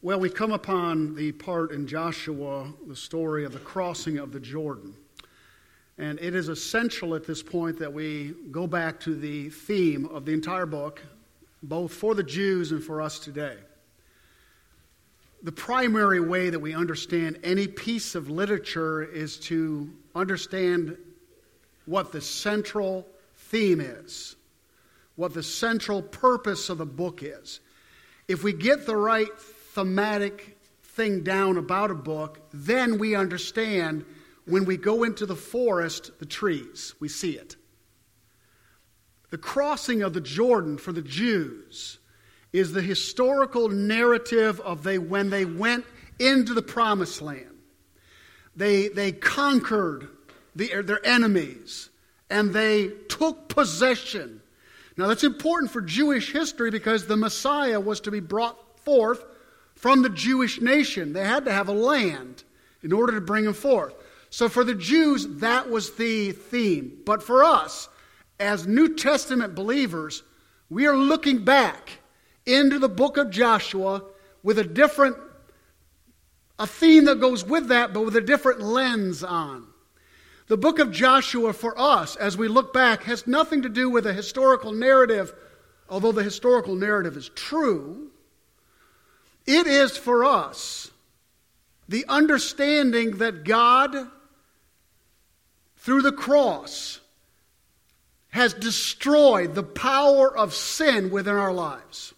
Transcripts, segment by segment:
Well, we come upon the part in Joshua, the story of the crossing of the Jordan. And it is essential at this point that we go back to the theme of the entire book, both for the Jews and for us today. The primary way that we understand any piece of literature is to understand what the central theme is, what the central purpose of the book is. If we get the right thematic thing down about a book, then we understand when we go into the forest, the trees. We see it. The crossing of the Jordan for the Jews is the historical narrative of they, when they went into the promised land. They, they conquered the, their enemies and they took possession. Now, that's important for Jewish history because the Messiah was to be brought forth from the Jewish nation. They had to have a land in order to bring them forth. So for the Jews, that was the theme. But for us, as New Testament believers, we are looking back into the book of Joshua with a different, a theme that goes with that, but with a different lens on. The book of Joshua for us, as we look back, has nothing to do with a historical narrative, although the historical narrative is true. It is for us the understanding that God, through the cross, has destroyed the power of sin within our lives.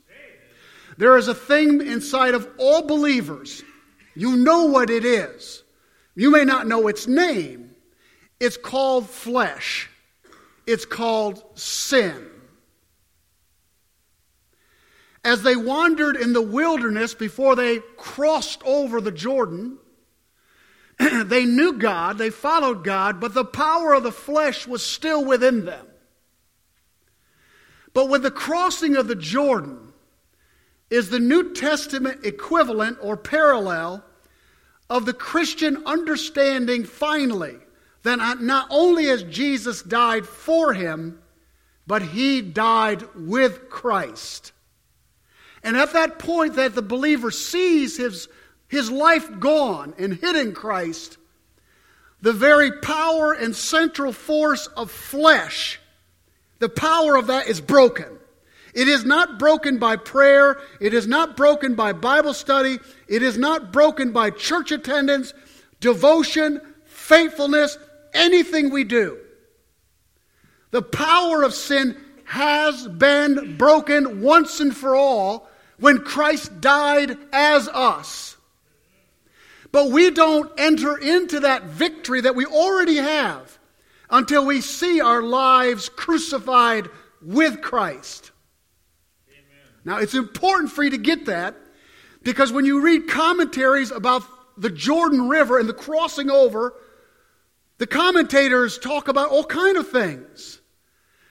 There is a thing inside of all believers. You know what it is. You may not know its name. It's called flesh, it's called sin. As they wandered in the wilderness before they crossed over the Jordan, they knew God, they followed God, but the power of the flesh was still within them. But with the crossing of the Jordan is the New Testament equivalent or parallel of the Christian understanding finally that not only has Jesus died for him, but he died with Christ. And at that point that the believer sees his, his life gone and hidden Christ, the very power and central force of flesh, the power of that is broken. It is not broken by prayer. It is not broken by Bible study. It is not broken by church attendance, devotion, faithfulness, anything we do. The power of sin has been broken once and for all when Christ died as us. But we don't enter into that victory that we already have until we see our lives crucified with Christ. Amen. Now, it's important for you to get that because when you read commentaries about the Jordan River and the crossing over, the commentators talk about all kind of things.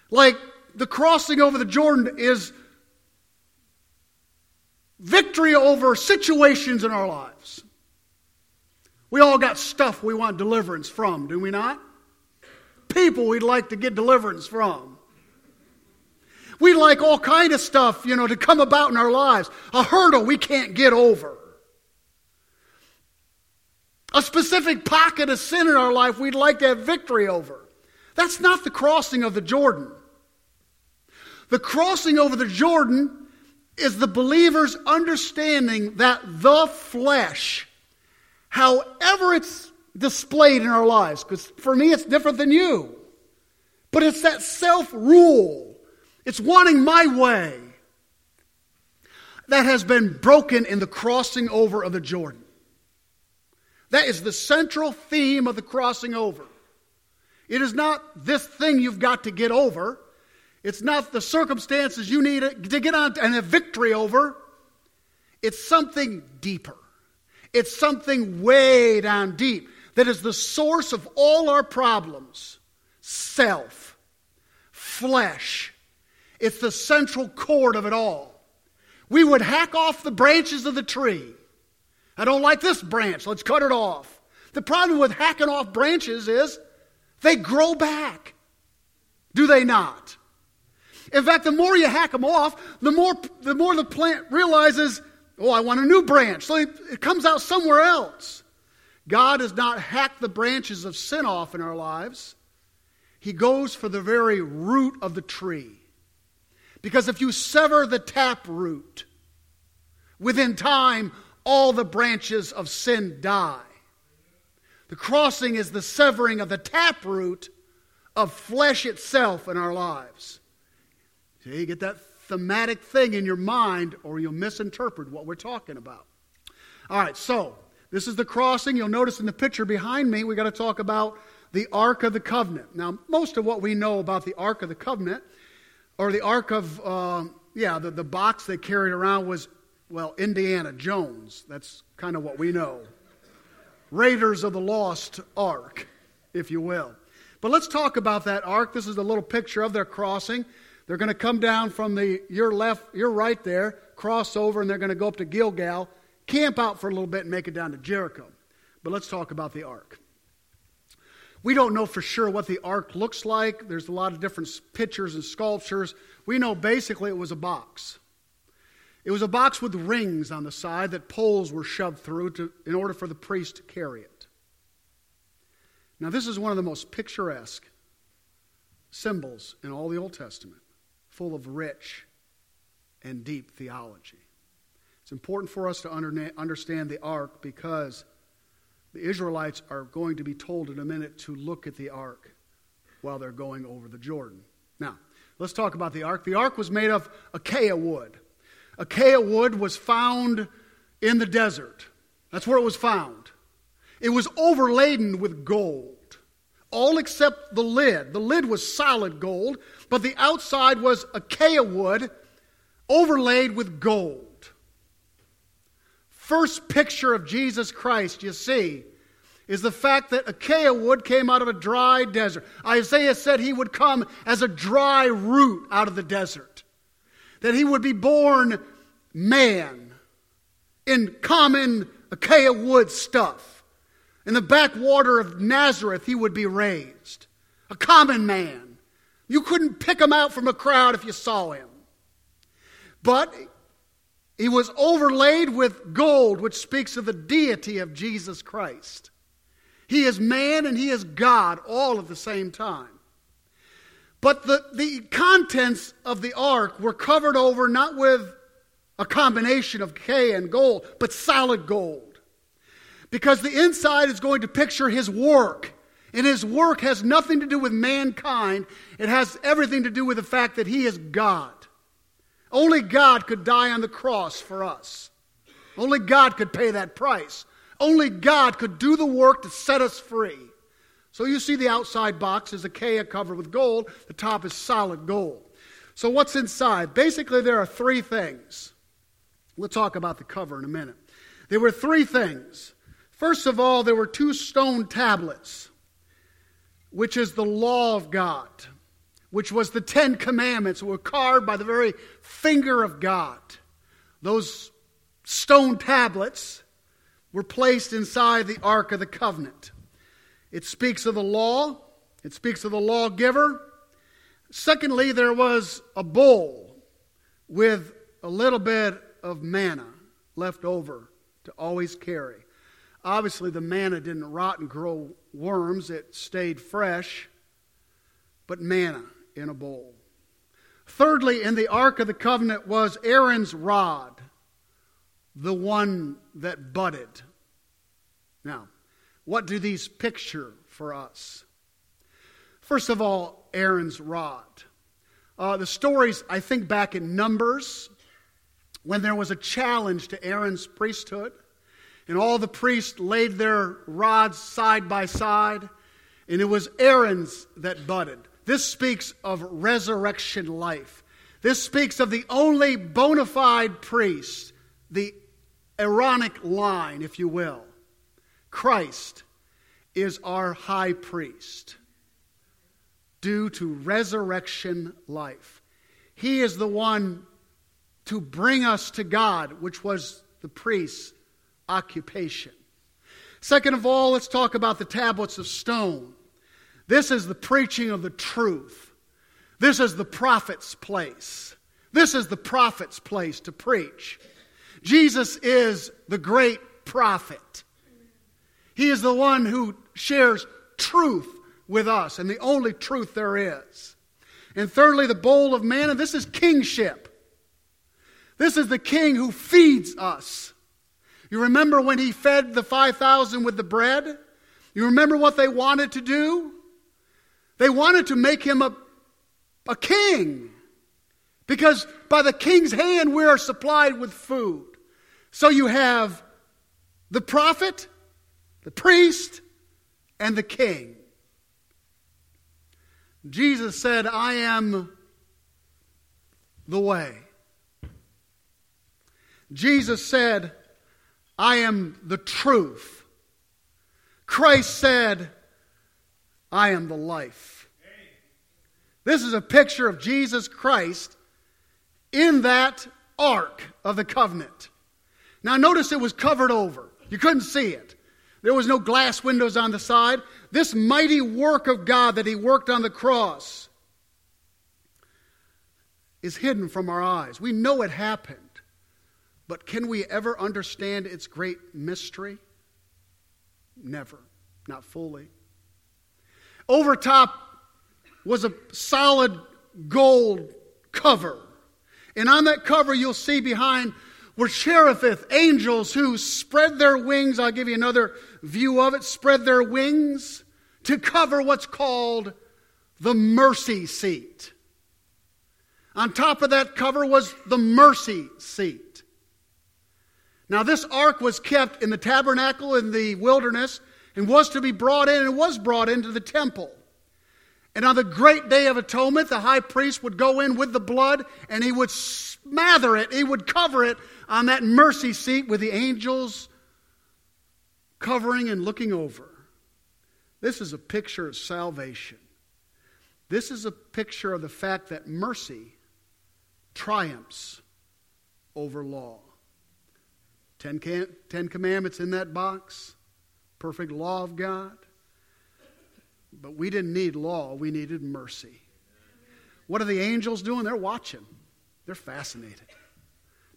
Like the crossing over the Jordan is victory over situations in our lives. We all got stuff we want deliverance from, do we not? People we'd like to get deliverance from. We like all kind of stuff, you know, to come about in our lives. A hurdle we can't get over. A specific pocket of sin in our life we'd like to have victory over. That's not the crossing of the Jordan. The crossing over the Jordan is the believer's understanding that the flesh, however it's displayed in our lives, because for me it's different than you, but it's that self rule, it's wanting my way, that has been broken in the crossing over of the Jordan. That is the central theme of the crossing over. It is not this thing you've got to get over. It's not the circumstances you need to get on and have victory over. It's something deeper. It's something way down deep that is the source of all our problems self, flesh. It's the central cord of it all. We would hack off the branches of the tree. I don't like this branch, let's cut it off. The problem with hacking off branches is they grow back. Do they not? In fact, the more you hack them off, the more, the more the plant realizes Oh, I want a new branch. So it comes out somewhere else. God does not hack the branches of sin off in our lives. He goes for the very root of the tree. Because if you sever the tap root, within time, all the branches of sin die. The crossing is the severing of the taproot of flesh itself in our lives. See, get that thematic thing in your mind, or you'll misinterpret what we're talking about. All right, so this is the crossing. You'll notice in the picture behind me, we got to talk about the Ark of the Covenant. Now, most of what we know about the Ark of the Covenant, or the Ark of, uh, yeah, the, the box they carried around was, well, Indiana Jones. That's kind of what we know. Raiders of the Lost Ark, if you will. But let's talk about that ark. This is a little picture of their crossing. They're going to come down from the your left, your right there, cross over, and they're going to go up to Gilgal, camp out for a little bit, and make it down to Jericho. But let's talk about the ark. We don't know for sure what the ark looks like. There's a lot of different pictures and sculptures. We know basically it was a box. It was a box with rings on the side that poles were shoved through to, in order for the priest to carry it. Now, this is one of the most picturesque symbols in all the Old Testament, full of rich and deep theology. It's important for us to understand the ark because the Israelites are going to be told in a minute to look at the ark while they're going over the Jordan. Now, let's talk about the ark. The ark was made of acacia wood. Acacia wood was found in the desert. That's where it was found. It was overladen with gold, all except the lid. The lid was solid gold, but the outside was acacia wood overlaid with gold. First picture of Jesus Christ you see is the fact that acacia wood came out of a dry desert. Isaiah said he would come as a dry root out of the desert, that he would be born man in common acacia wood stuff. In the backwater of Nazareth, he would be raised. A common man. You couldn't pick him out from a crowd if you saw him. But he was overlaid with gold, which speaks of the deity of Jesus Christ. He is man and he is God all at the same time. But the, the contents of the ark were covered over not with a combination of clay and gold, but solid gold. Because the inside is going to picture his work. And his work has nothing to do with mankind, it has everything to do with the fact that he is God. Only God could die on the cross for us. Only God could pay that price. Only God could do the work to set us free. So you see the outside box is acacia covered with gold, the top is solid gold. So what's inside? Basically, there are three things. We'll talk about the cover in a minute. There were three things. First of all, there were two stone tablets, which is the law of God, which was the Ten Commandments, were carved by the very finger of God. Those stone tablets were placed inside the Ark of the Covenant. It speaks of the law, it speaks of the lawgiver. Secondly, there was a bowl with a little bit of manna left over to always carry. Obviously, the manna didn't rot and grow worms, it stayed fresh, but manna in a bowl. Thirdly, in the Ark of the Covenant was Aaron's rod, the one that budded. Now, what do these picture for us? First of all, Aaron's rod. Uh, the stories, I think back in Numbers, when there was a challenge to Aaron's priesthood and all the priests laid their rods side by side, and it was Aaron's that budded. This speaks of resurrection life. This speaks of the only bona fide priest, the Aaronic line, if you will. Christ is our high priest due to resurrection life. He is the one to bring us to God, which was the priest's occupation. Second of all, let's talk about the tablets of stone. This is the preaching of the truth. This is the prophet's place. This is the prophet's place to preach. Jesus is the great prophet. He is the one who shares truth with us and the only truth there is. And thirdly, the bowl of manna. This is kingship. This is the king who feeds us. You remember when he fed the 5,000 with the bread? You remember what they wanted to do? They wanted to make him a, a king. Because by the king's hand, we are supplied with food. So you have the prophet, the priest, and the king. Jesus said, I am the way. Jesus said, I am the truth. Christ said, I am the life. This is a picture of Jesus Christ in that ark of the covenant. Now, notice it was covered over. You couldn't see it. There was no glass windows on the side. This mighty work of God that He worked on the cross is hidden from our eyes. We know it happened, but can we ever understand its great mystery? Never, not fully. Over top was a solid gold cover. And on that cover, you'll see behind were cherubim, angels who spread their wings. I'll give you another view of it. Spread their wings to cover what's called the mercy seat. On top of that cover was the mercy seat. Now, this ark was kept in the tabernacle in the wilderness and was to be brought in and was brought into the temple. And on the great day of atonement, the high priest would go in with the blood and he would smother it, he would cover it on that mercy seat with the angels covering and looking over. This is a picture of salvation. This is a picture of the fact that mercy triumphs over law. Ten, Ten Commandments in that box, perfect law of God. But we didn't need law, we needed mercy. What are the angels doing? They're watching, they're fascinated.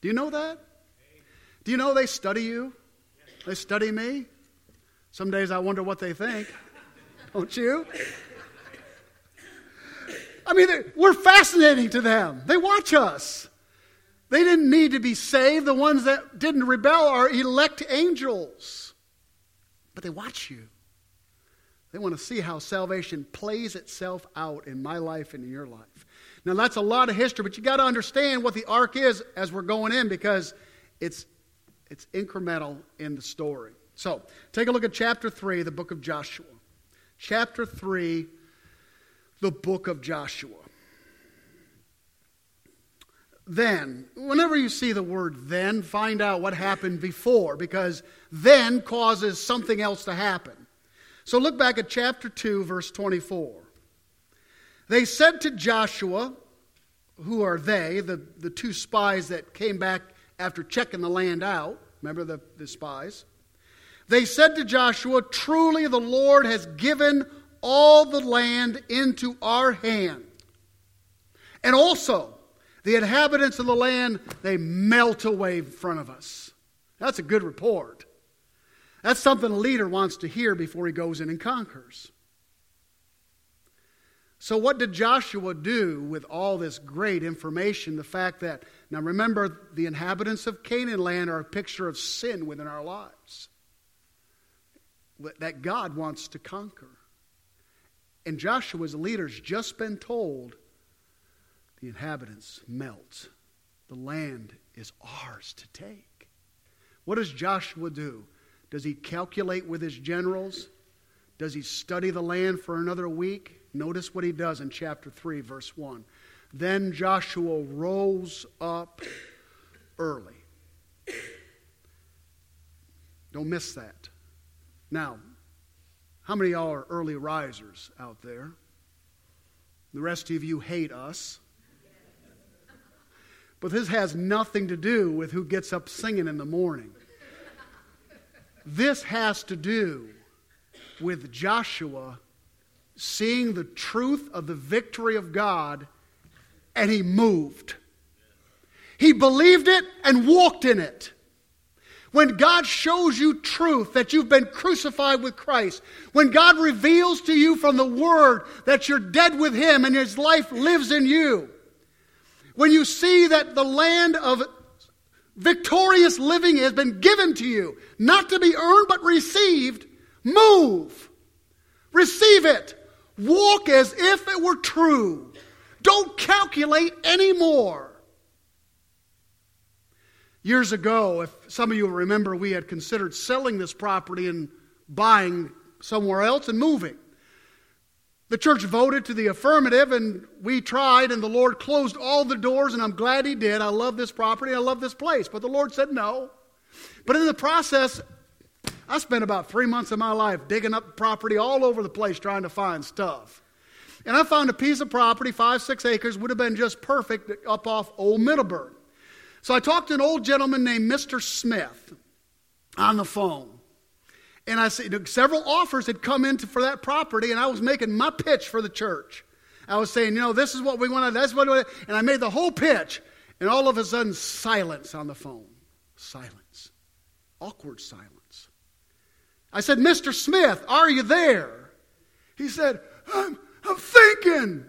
Do you know that? Do you know they study you? They study me? Some days I wonder what they think. Don't you? I mean, we're fascinating to them. They watch us. They didn't need to be saved. The ones that didn't rebel are elect angels. But they watch you. They want to see how salvation plays itself out in my life and in your life. Now, that's a lot of history, but you got to understand what the ark is as we're going in because it's, it's incremental in the story. So, take a look at chapter 3, the book of Joshua. Chapter 3, the book of Joshua. Then, whenever you see the word then, find out what happened before because then causes something else to happen. So look back at chapter 2, verse 24. They said to Joshua, who are they, the, the two spies that came back after checking the land out? Remember the, the spies? They said to Joshua, Truly the Lord has given all the land into our hand. And also, the inhabitants of the land, they melt away in front of us. That's a good report. That's something a leader wants to hear before he goes in and conquers. So, what did Joshua do with all this great information? The fact that, now remember, the inhabitants of Canaan land are a picture of sin within our lives that God wants to conquer. And Joshua's leaders just been told the inhabitants melt. The land is ours to take. What does Joshua do? Does he calculate with his generals? Does he study the land for another week? Notice what he does in chapter 3, verse 1. Then Joshua rose up early. Don't miss that. Now, how many of y'all are early risers out there? The rest of you hate us. But this has nothing to do with who gets up singing in the morning. This has to do with Joshua seeing the truth of the victory of God, and he moved. He believed it and walked in it. When God shows you truth that you've been crucified with Christ, when God reveals to you from the Word that you're dead with Him and His life lives in you, when you see that the land of victorious living has been given to you, not to be earned but received, move. Receive it. Walk as if it were true. Don't calculate anymore. Years ago, if some of you remember, we had considered selling this property and buying somewhere else and moving. The church voted to the affirmative, and we tried, and the Lord closed all the doors, and I'm glad He did. I love this property, I love this place. But the Lord said no. But in the process, I spent about three months of my life digging up property all over the place trying to find stuff. And I found a piece of property, five, six acres, would have been just perfect up off Old Middleburg. So I talked to an old gentleman named Mr. Smith on the phone. And I said, several offers had come in for that property, and I was making my pitch for the church. I was saying, you know, this is what we want to, that's what, we, and I made the whole pitch, and all of a sudden, silence on the phone. Silence. Awkward silence. I said, Mr. Smith, are you there? He said, I'm, I'm thinking.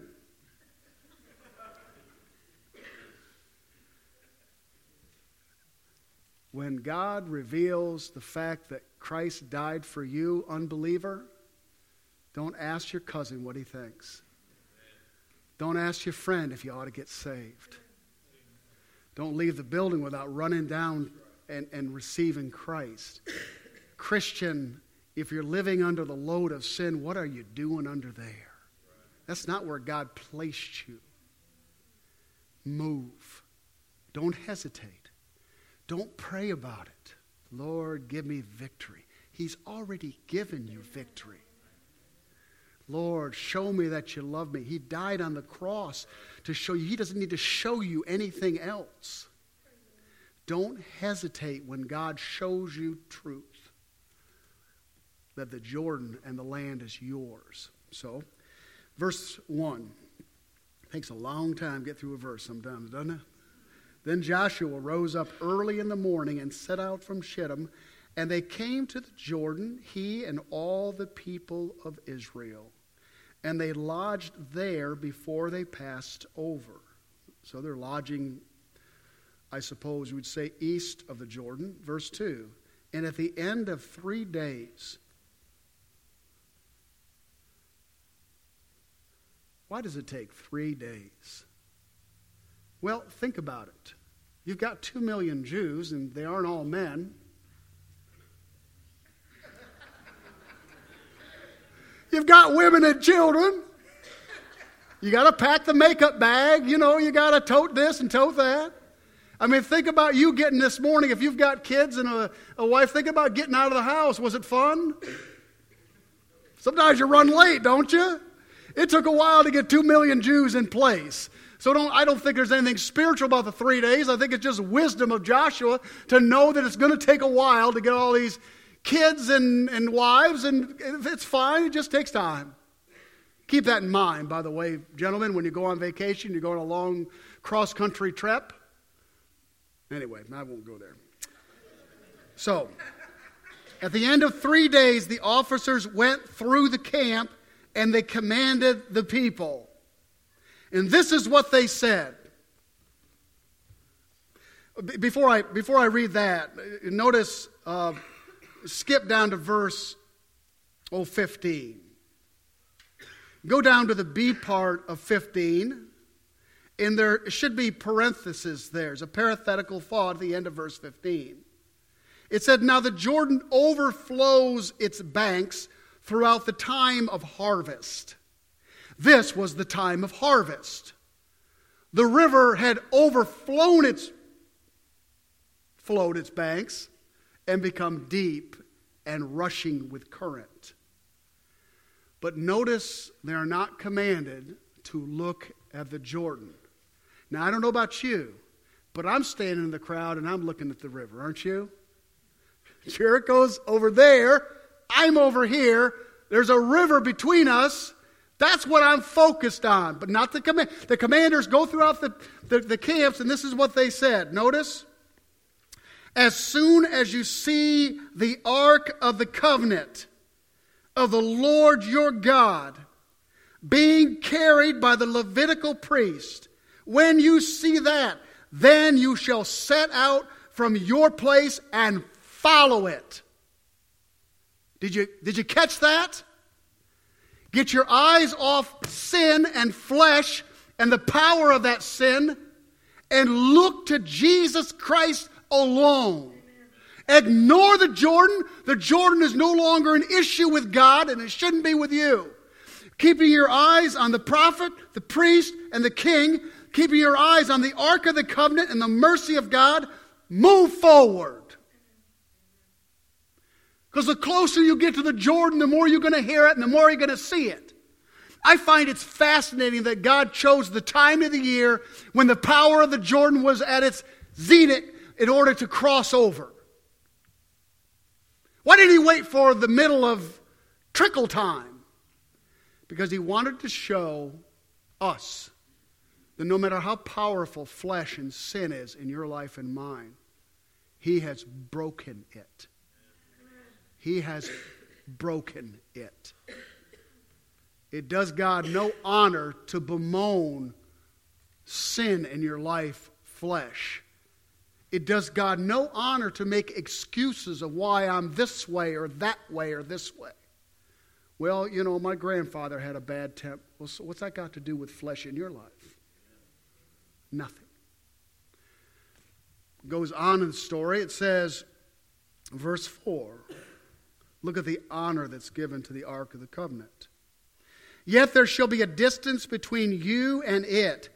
When God reveals the fact that Christ died for you, unbeliever, don't ask your cousin what he thinks. Don't ask your friend if you ought to get saved. Don't leave the building without running down and, and receiving Christ. Christian, if you're living under the load of sin, what are you doing under there? That's not where God placed you. Move. Don't hesitate. Don't pray about it. Lord, give me victory. He's already given you victory. Lord, show me that you love me. He died on the cross to show you. He doesn't need to show you anything else. Don't hesitate when God shows you truth that the Jordan and the land is yours. So, verse 1. Takes a long time to get through a verse sometimes, doesn't it? Then Joshua rose up early in the morning and set out from Shittim, and they came to the Jordan, he and all the people of Israel. And they lodged there before they passed over. So they're lodging, I suppose you would say, east of the Jordan. Verse 2 And at the end of three days, why does it take three days? Well, think about it. You've got two million Jews, and they aren't all men. You've got women and children. You got to pack the makeup bag. You know, you got to tote this and tote that. I mean, think about you getting this morning. If you've got kids and a, a wife, think about getting out of the house. Was it fun? Sometimes you run late, don't you? It took a while to get two million Jews in place. So don't, I don't think there's anything spiritual about the three days. I think it's just wisdom of Joshua to know that it's going to take a while to get all these kids and, and wives, and it's fine. It just takes time. Keep that in mind, by the way, gentlemen, when you go on vacation, you go on a long cross country trip. Anyway, I won't go there. So, at the end of three days, the officers went through the camp and they commanded the people. And this is what they said. Before I, before I read that, notice, uh, skip down to verse oh, 15. Go down to the B part of 15, and there should be parentheses there. There's a parenthetical thought at the end of verse 15. It said, Now the Jordan overflows its banks throughout the time of harvest. This was the time of harvest. The river had overflown its flowed its banks and become deep and rushing with current. But notice they are not commanded to look at the Jordan. Now, I don't know about you, but I'm standing in the crowd and I'm looking at the river, aren't you? Jericho's over there. I'm over here. There's a river between us. That's what I'm focused on, but not the command. The commanders go throughout the, the, the camps, and this is what they said. Notice? As soon as you see the ark of the covenant of the Lord your God being carried by the Levitical priest, when you see that, then you shall set out from your place and follow it. Did you, did you catch that? Get your eyes off sin and flesh and the power of that sin and look to Jesus Christ alone. Ignore the Jordan. The Jordan is no longer an issue with God and it shouldn't be with you. Keeping your eyes on the prophet, the priest, and the king, keeping your eyes on the Ark of the Covenant and the mercy of God, move forward. Because the closer you get to the Jordan, the more you're going to hear it and the more you're going to see it. I find it's fascinating that God chose the time of the year when the power of the Jordan was at its zenith in order to cross over. Why did he wait for the middle of trickle time? Because he wanted to show us that no matter how powerful flesh and sin is in your life and mine, he has broken it. He has broken it. It does God no honor to bemoan sin in your life, flesh. It does God no honor to make excuses of why I'm this way or that way or this way. Well, you know, my grandfather had a bad temper. Well, so what's that got to do with flesh in your life? Nothing. Goes on in the story. It says, verse 4 Look at the honor that's given to the Ark of the Covenant. Yet there shall be a distance between you and it,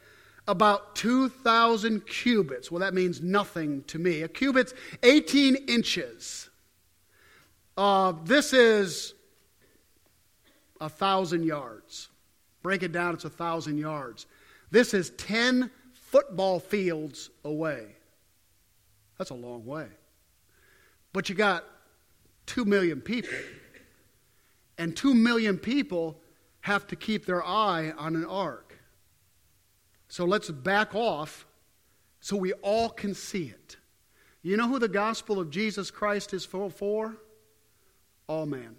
about 2,000 cubits. Well, that means nothing to me. A cubit's 18 inches. Uh, this is a thousand yards. Break it down, it's a thousand yards. This is 10 football fields away. That's a long way. But you got 2 million people. And 2 million people have to keep their eye on an ark. So let's back off so we all can see it. You know who the gospel of Jesus Christ is for? for? All men.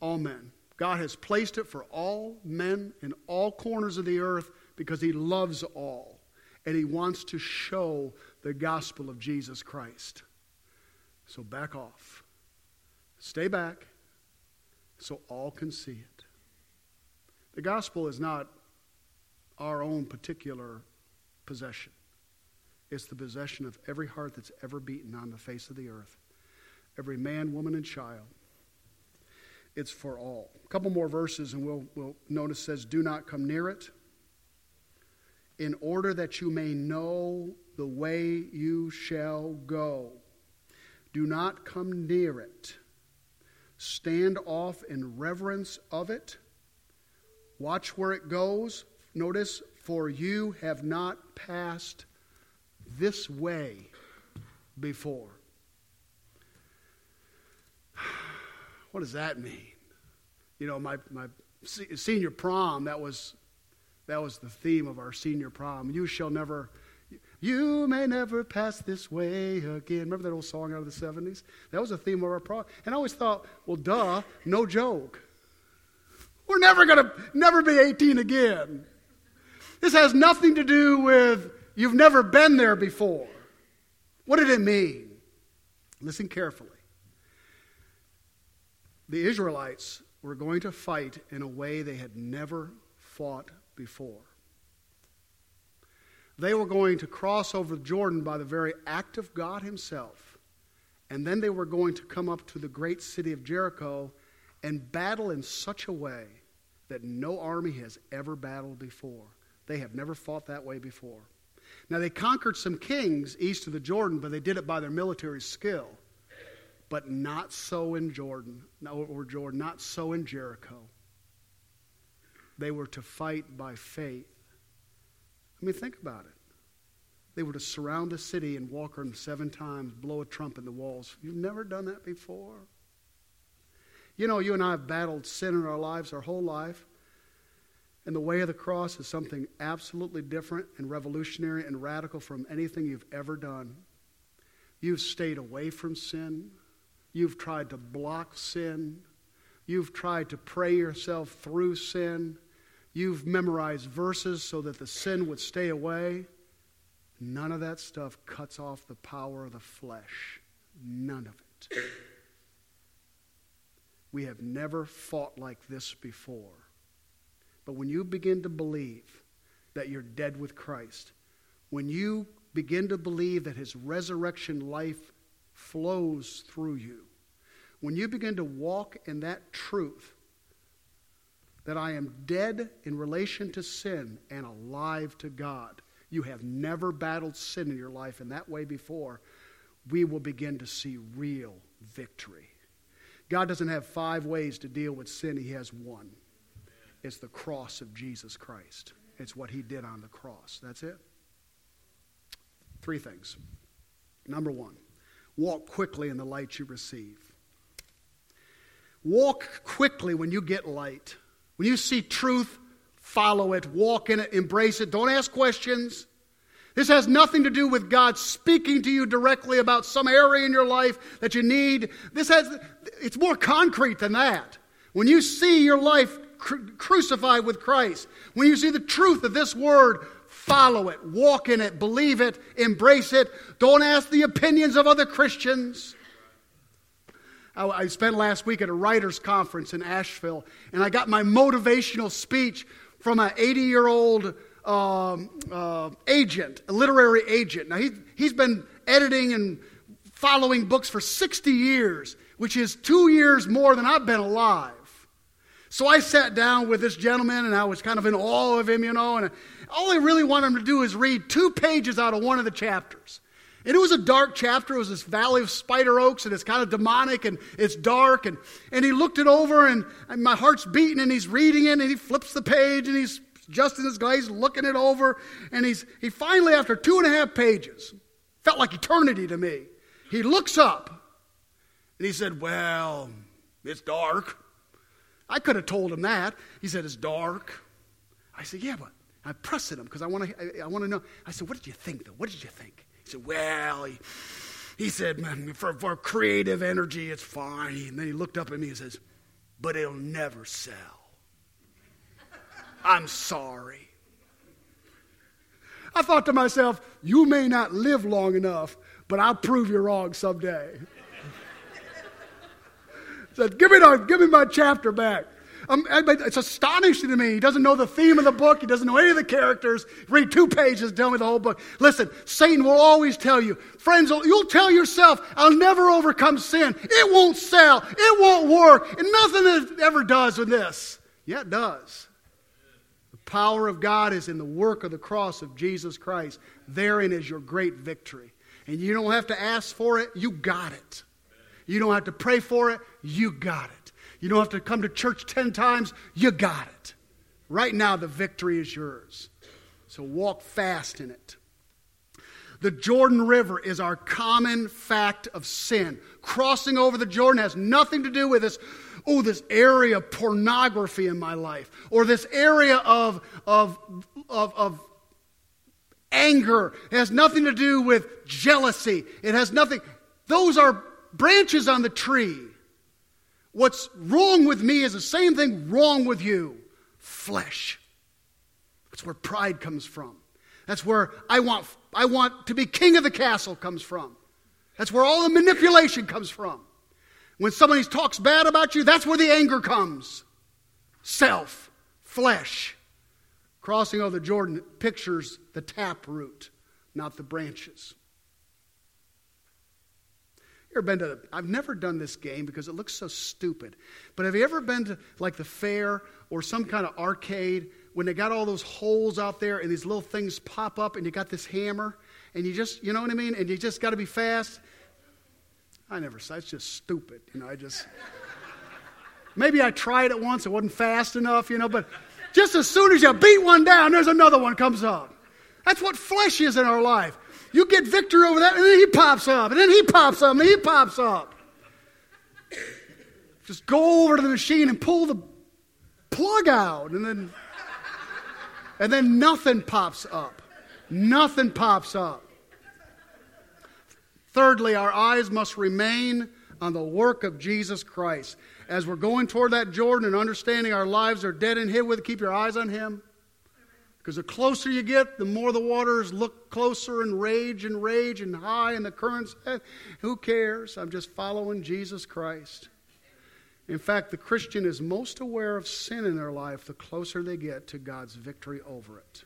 All men. God has placed it for all men in all corners of the earth because He loves all. And He wants to show the gospel of Jesus Christ. So back off. Stay back so all can see it. The gospel is not our own particular possession, it's the possession of every heart that's ever beaten on the face of the earth, every man, woman, and child. It's for all. A couple more verses, and we'll, we'll notice says, Do not come near it, in order that you may know the way you shall go. Do not come near it Stand off in reverence of it. Watch where it goes. Notice, for you have not passed this way before. What does that mean? You know, my, my senior prom, that was, that was the theme of our senior prom. You shall never you may never pass this way again. Remember that old song out of the 70s? That was the theme of our pro. And I always thought, well, duh, no joke. We're never going to never be 18 again. This has nothing to do with you've never been there before. What did it mean? Listen carefully. The Israelites were going to fight in a way they had never fought before. They were going to cross over Jordan by the very act of God Himself. And then they were going to come up to the great city of Jericho and battle in such a way that no army has ever battled before. They have never fought that way before. Now, they conquered some kings east of the Jordan, but they did it by their military skill. But not so in Jordan, or Jordan, not so in Jericho. They were to fight by faith I mean, think about it. They were to surround a city and walk around seven times, blow a trumpet in the walls. You've never done that before. You know, you and I have battled sin in our lives our whole life. And the way of the cross is something absolutely different and revolutionary and radical from anything you've ever done. You've stayed away from sin. You've tried to block sin. You've tried to pray yourself through sin. You've memorized verses so that the sin would stay away. None of that stuff cuts off the power of the flesh. None of it. We have never fought like this before. But when you begin to believe that you're dead with Christ, when you begin to believe that his resurrection life flows through you, when you begin to walk in that truth, that I am dead in relation to sin and alive to God, you have never battled sin in your life in that way before, we will begin to see real victory. God doesn't have five ways to deal with sin, He has one. It's the cross of Jesus Christ. It's what He did on the cross. That's it. Three things. Number one, walk quickly in the light you receive. Walk quickly when you get light. When you see truth, follow it, walk in it, embrace it. Don't ask questions. This has nothing to do with God speaking to you directly about some area in your life that you need. This has, it's more concrete than that. When you see your life cru- crucified with Christ, when you see the truth of this word, follow it, walk in it, believe it, embrace it. Don't ask the opinions of other Christians. I, I spent last week at a writers' conference in Asheville, and I got my motivational speech from an 80 year old um, uh, agent, a literary agent. Now, he, he's been editing and following books for 60 years, which is two years more than I've been alive. So I sat down with this gentleman and I was kind of in awe of him, you know, and all I really wanted him to do is read two pages out of one of the chapters. And it was a dark chapter. It was this valley of spider oaks, and it's kind of demonic and it's dark. And, and he looked it over, and, and my heart's beating, and he's reading it, and he flips the page, and he's Justin, this guy, he's looking it over, and he's he finally, after two and a half pages, felt like eternity to me. He looks up and he said, Well, it's dark. I could have told him that. He said, It's dark. I said, Yeah, but I pressed him because I want to I, I want to know. I said, What did you think, though? What did you think? He said, Well, he, he said, for, for creative energy, it's fine. And then he looked up at me and says, But it'll never sell. I'm sorry. I thought to myself, you may not live long enough, but I'll prove you wrong someday. Said, give me, the, give me my chapter back. Um, it's astonishing to me. He doesn't know the theme of the book. He doesn't know any of the characters. Read two pages, tell me the whole book. Listen, Satan will always tell you, friends, you'll tell yourself, I'll never overcome sin. It won't sell. It won't work. And nothing ever does with this. Yeah, it does The power of God is in the work of the cross of Jesus Christ. Therein is your great victory. And you don't have to ask for it, you got it. You don't have to pray for it, you got it. You don't have to come to church 10 times, you got it. Right now, the victory is yours. So walk fast in it. The Jordan River is our common fact of sin. Crossing over the Jordan has nothing to do with this oh, this area of pornography in my life, or this area of, of, of, of anger. It has nothing to do with jealousy. It has nothing. Those are branches on the tree. What's wrong with me is the same thing wrong with you flesh. That's where pride comes from. That's where I want, I want to be king of the castle comes from. That's where all the manipulation comes from. When somebody talks bad about you, that's where the anger comes. Self, flesh. Crossing over the Jordan pictures the tap root, not the branches. Ever been to, I've never done this game because it looks so stupid, but have you ever been to like the fair or some kind of arcade when they got all those holes out there and these little things pop up and you got this hammer and you just, you know what I mean? And you just got to be fast I never said it's just stupid. You know, I just maybe I tried it once, it wasn't fast enough, you know, but just as soon as you beat one down, there's another one comes up. That's what flesh is in our life. You get victory over that, and then he pops up, and then he pops up, and he pops up. Just go over to the machine and pull the plug out, and then And then nothing pops up. Nothing pops up. Thirdly, our eyes must remain on the work of Jesus Christ. As we're going toward that Jordan and understanding our lives are dead and hid with, keep your eyes on Him. Because the closer you get, the more the waters look closer and rage and rage and high, and the currents. Eh, who cares? I'm just following Jesus Christ. In fact, the Christian is most aware of sin in their life the closer they get to God's victory over it.